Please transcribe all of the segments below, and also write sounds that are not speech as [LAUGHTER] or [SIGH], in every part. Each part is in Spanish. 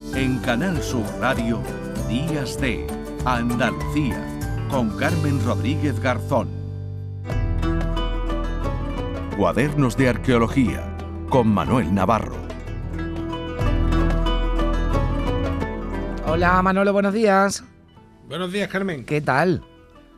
En Canal Sur Radio, Días de Andalucía, con Carmen Rodríguez Garzón. Cuadernos de Arqueología, con Manuel Navarro. Hola Manolo, buenos días. Buenos días, Carmen. ¿Qué tal?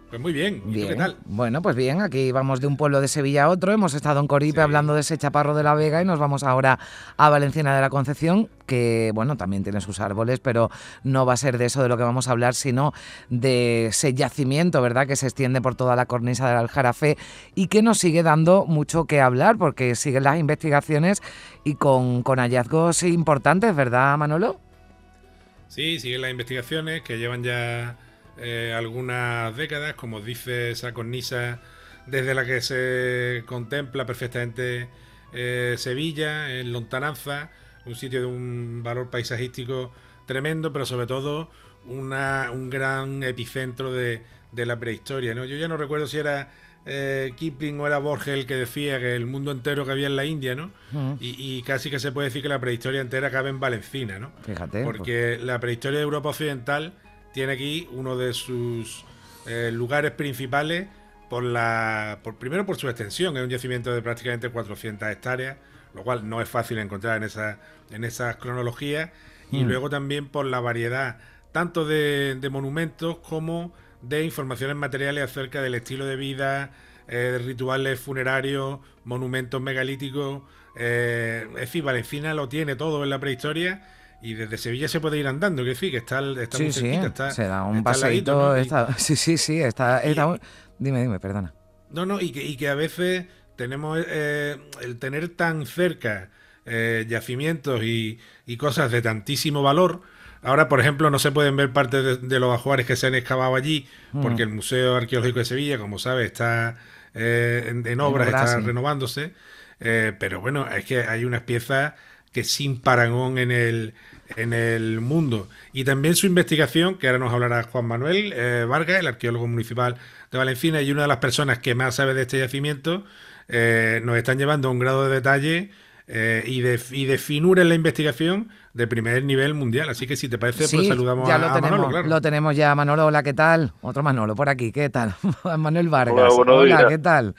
Pues muy bien. ¿Y bien. qué tal? Bueno, pues bien, aquí vamos de un pueblo de Sevilla a otro. Hemos estado en Coripe hablando de ese chaparro de la Vega y nos vamos ahora a Valenciana de la Concepción, que bueno, también tiene sus árboles, pero no va a ser de eso de lo que vamos a hablar, sino de ese yacimiento, ¿verdad?, que se extiende por toda la cornisa del Aljarafe y que nos sigue dando mucho que hablar, porque siguen las investigaciones y con, con hallazgos importantes, ¿verdad, Manolo? Sí, siguen las investigaciones que llevan ya eh, algunas décadas, como dice esa cornisa desde la que se contempla perfectamente eh, Sevilla, en Lontananza, un sitio de un valor paisajístico tremendo, pero sobre todo una, un gran epicentro de, de la prehistoria. ¿no? Yo ya no recuerdo si era eh, Kipling o era Borges el que decía que el mundo entero que había en la India, ¿no? y, y, casi que se puede decir que la prehistoria entera cabe en Valencina, ¿no? Fíjate. Porque pues. la prehistoria de Europa Occidental tiene aquí uno de sus eh, lugares principales por la por primero por su extensión, es un yacimiento de prácticamente 400 hectáreas, lo cual no es fácil encontrar en esa en esas cronologías y Mm. luego también por la variedad tanto de, de monumentos como de informaciones materiales acerca del estilo de vida, eh, rituales funerarios, monumentos megalíticos. eh, es decir, Valencina lo tiene todo en la prehistoria y desde Sevilla se puede ir andando, que decir, que está, está sí, muy sí, cerquita, está, se da un paseíto. [LAUGHS] sí, sí, sí, está, y- un- Dime, dime, perdona. no, no, y que, y que a veces tenemos eh, el tener tan cerca eh, yacimientos y, y cosas de tantísimo valor. Ahora, por ejemplo, no se pueden ver partes de, de los ajuares que se han excavado allí, Mm. porque el Museo Arqueológico de Sevilla, como sabes, está eh, en, en obras, está sí. renovándose. Eh, pero bueno, es que hay unas piezas que sin parangón en el, en el mundo. Y también su investigación, que ahora nos hablará Juan Manuel eh, Vargas, el arqueólogo municipal de Valencina, y una de las personas que más sabe de este yacimiento, eh, nos están llevando a un grado de detalle eh, y, de, y de finura en la investigación de primer nivel mundial. Así que si te parece, pues Sí, saludamos ya a, lo a tenemos, Manolo, claro. lo tenemos ya. Manolo, hola, ¿qué tal? Otro Manolo por aquí, ¿qué tal? [LAUGHS] Manuel Vargas. Hola, buenos hola, días. ¿qué tal?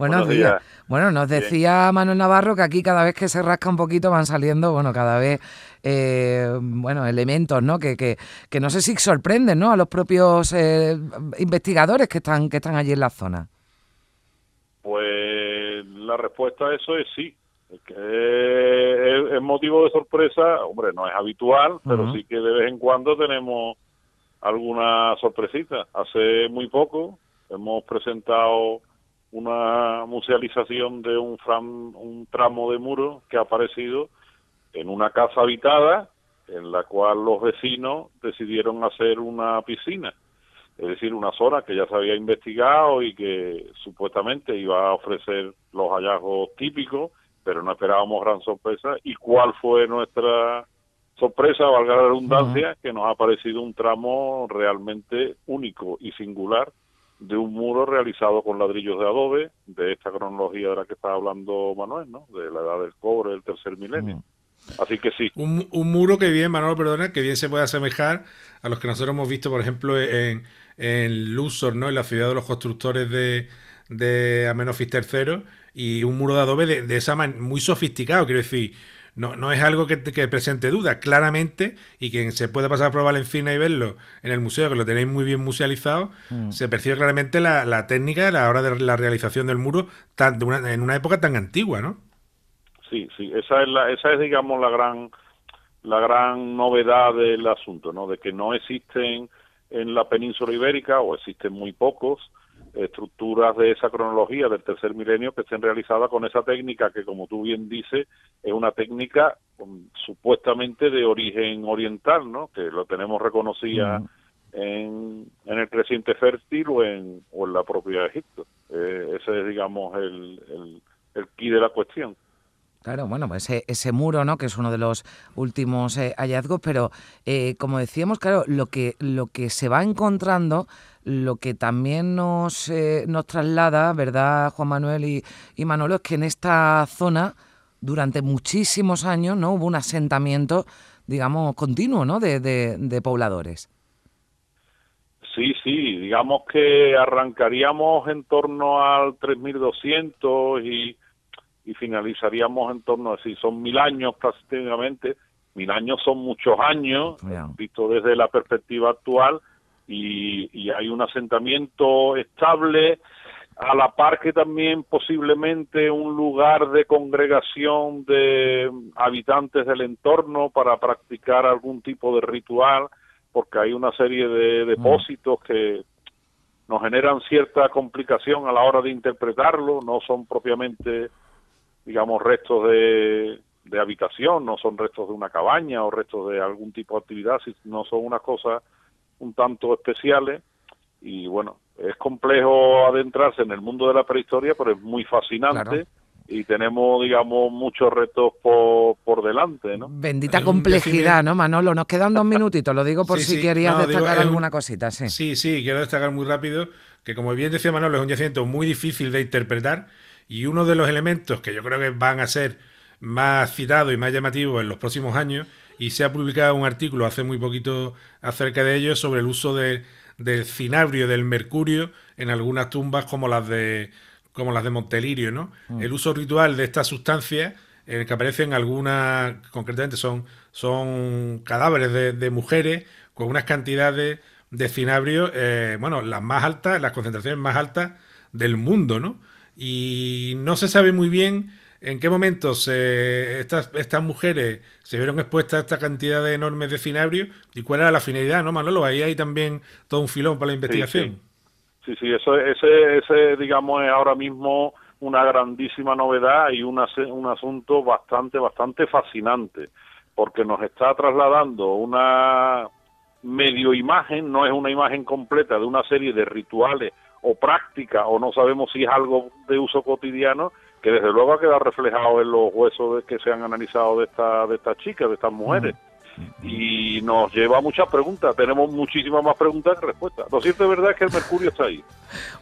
Buenos, Buenos días. días. Bueno, nos Bien. decía Manuel Navarro que aquí cada vez que se rasca un poquito van saliendo, bueno, cada vez, eh, bueno, elementos, ¿no? Que, que, que no sé si sorprenden, ¿no? A los propios eh, investigadores que están, que están allí en la zona. Pues la respuesta a eso es sí. Es que es, es motivo de sorpresa, hombre, no es habitual, pero sí que de vez en cuando tenemos alguna sorpresita. Hace muy poco hemos presentado una musealización de un, fram- un tramo de muro que ha aparecido en una casa habitada en la cual los vecinos decidieron hacer una piscina. Es decir, una zona que ya se había investigado y que supuestamente iba a ofrecer los hallazgos típicos, pero no esperábamos gran sorpresa. ¿Y cuál fue nuestra sorpresa, valga la redundancia? Que nos ha parecido un tramo realmente único y singular de un muro realizado con ladrillos de adobe, de esta cronología de la que está hablando Manuel, ¿no? De la edad del cobre del tercer milenio. Así que sí, Un, un muro que bien, Manolo, perdona, que bien se puede asemejar a los que nosotros hemos visto, por ejemplo, en, en Luxor, ¿no? En la ciudad de los constructores de, de Amenofis III, y un muro de adobe de, de esa man- muy sofisticado, quiero decir, no, no es algo que, que presente dudas, claramente, y quien se puede pasar por Valencina y verlo en el museo, que lo tenéis muy bien musealizado, se percibe claramente la, la técnica a la hora de la realización del muro tan, de una- en una época tan antigua, ¿no? sí, sí, esa es la, esa es digamos la gran, la gran novedad del asunto, ¿no? De que no existen en la península ibérica o existen muy pocos estructuras de esa cronología del tercer milenio que estén realizadas con esa técnica que, como tú bien dices, es una técnica um, supuestamente de origen oriental, ¿no? Que lo tenemos reconocida en, en el creciente fértil o en, o en la propia Egipto. Eh, ese es, digamos, el, el, el key de la cuestión. Claro, bueno, ese, ese muro, ¿no? Que es uno de los últimos eh, hallazgos, pero eh, como decíamos, claro, lo que, lo que se va encontrando, lo que también nos, eh, nos traslada, ¿verdad, Juan Manuel y, y Manolo? Es que en esta zona, durante muchísimos años, ¿no? Hubo un asentamiento digamos, continuo, ¿no? De, de, pobladores. Sí, sí, digamos que arrancaríamos en torno al 3200 y, y finalizaríamos en torno a, si son mil años prácticamente, mil años son muchos años, visto desde la perspectiva actual, y, y hay un asentamiento estable, a la par que también posiblemente un lugar de congregación de habitantes del entorno para practicar algún tipo de ritual, porque hay una serie de depósitos que nos generan cierta complicación a la hora de interpretarlo, no son propiamente, digamos, restos de, de habitación, no son restos de una cabaña o restos de algún tipo de actividad, sino son unas cosas un tanto especiales y bueno, es complejo adentrarse en el mundo de la prehistoria, pero es muy fascinante. Y tenemos, digamos, muchos retos por, por delante, ¿no? Bendita complejidad, ¿no, Manolo? Nos quedan dos [LAUGHS] minutitos, lo digo por si querías destacar alguna cosita, sí. Sí, sí, quiero destacar muy rápido que, como bien decía Manolo, es un yacimiento muy difícil de interpretar y uno de los elementos que yo creo que van a ser más citados y más llamativos en los próximos años, y se ha publicado un artículo hace muy poquito acerca de ello sobre el uso de del cinabrio, del mercurio, en algunas tumbas como las de, como las de Montelirio, ¿no? Mm. El uso ritual de estas sustancias, en el que aparecen algunas, concretamente son, son cadáveres de, mujeres con unas cantidades de cinabrio, eh, bueno, las más altas, las concentraciones más altas del mundo, ¿no? Y no se sabe muy bien ¿En qué momentos estas, estas mujeres se vieron expuestas a esta cantidad de enormes de cinabrio y cuál era la finalidad, no, Manolo? Ahí hay también todo un filón para la investigación. Sí, sí, eso, ese, ese, digamos, es ahora mismo una grandísima novedad y un asunto bastante, bastante fascinante, porque nos está trasladando una medio imagen, no es una imagen completa de una serie de rituales o prácticas, o no sabemos si es algo de uso cotidiano, que desde luego ha quedado reflejado en los huesos que se han analizado de esta de estas chicas, de estas mujeres. Y nos lleva a muchas preguntas. Tenemos muchísimas más preguntas que respuestas. Lo cierto es verdad que el mercurio está ahí. [LAUGHS]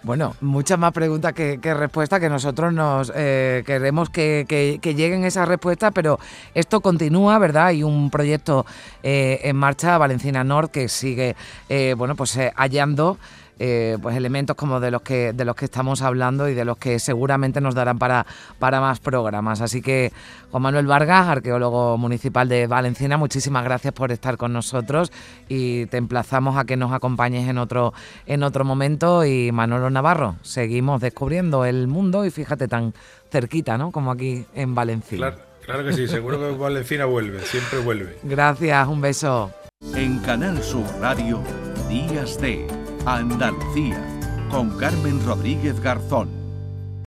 Bueno, muchas más preguntas que, respuestas que nosotros nos eh, queremos que, que, lleguen esas respuestas, pero esto continúa, ¿verdad? Hay un proyecto eh, en marcha, Valencina Nord, que sigue, eh, bueno, pues hallando eh, pues elementos como de los que de los que estamos hablando y de los que seguramente nos darán para, para más programas. Así que Juan Manuel Vargas, arqueólogo municipal de Valenciana, muchísimas gracias por estar con nosotros y te emplazamos a que nos acompañes en otro en otro momento y Manolo Navarro, seguimos descubriendo el mundo y fíjate tan cerquita, ¿no? Como aquí en Valencia. Claro, claro que sí, seguro que Valenciana vuelve, siempre vuelve. Gracias, un beso. En Canal Sur Radio, Días de Andalucía, con Carmen Rodríguez Garzón.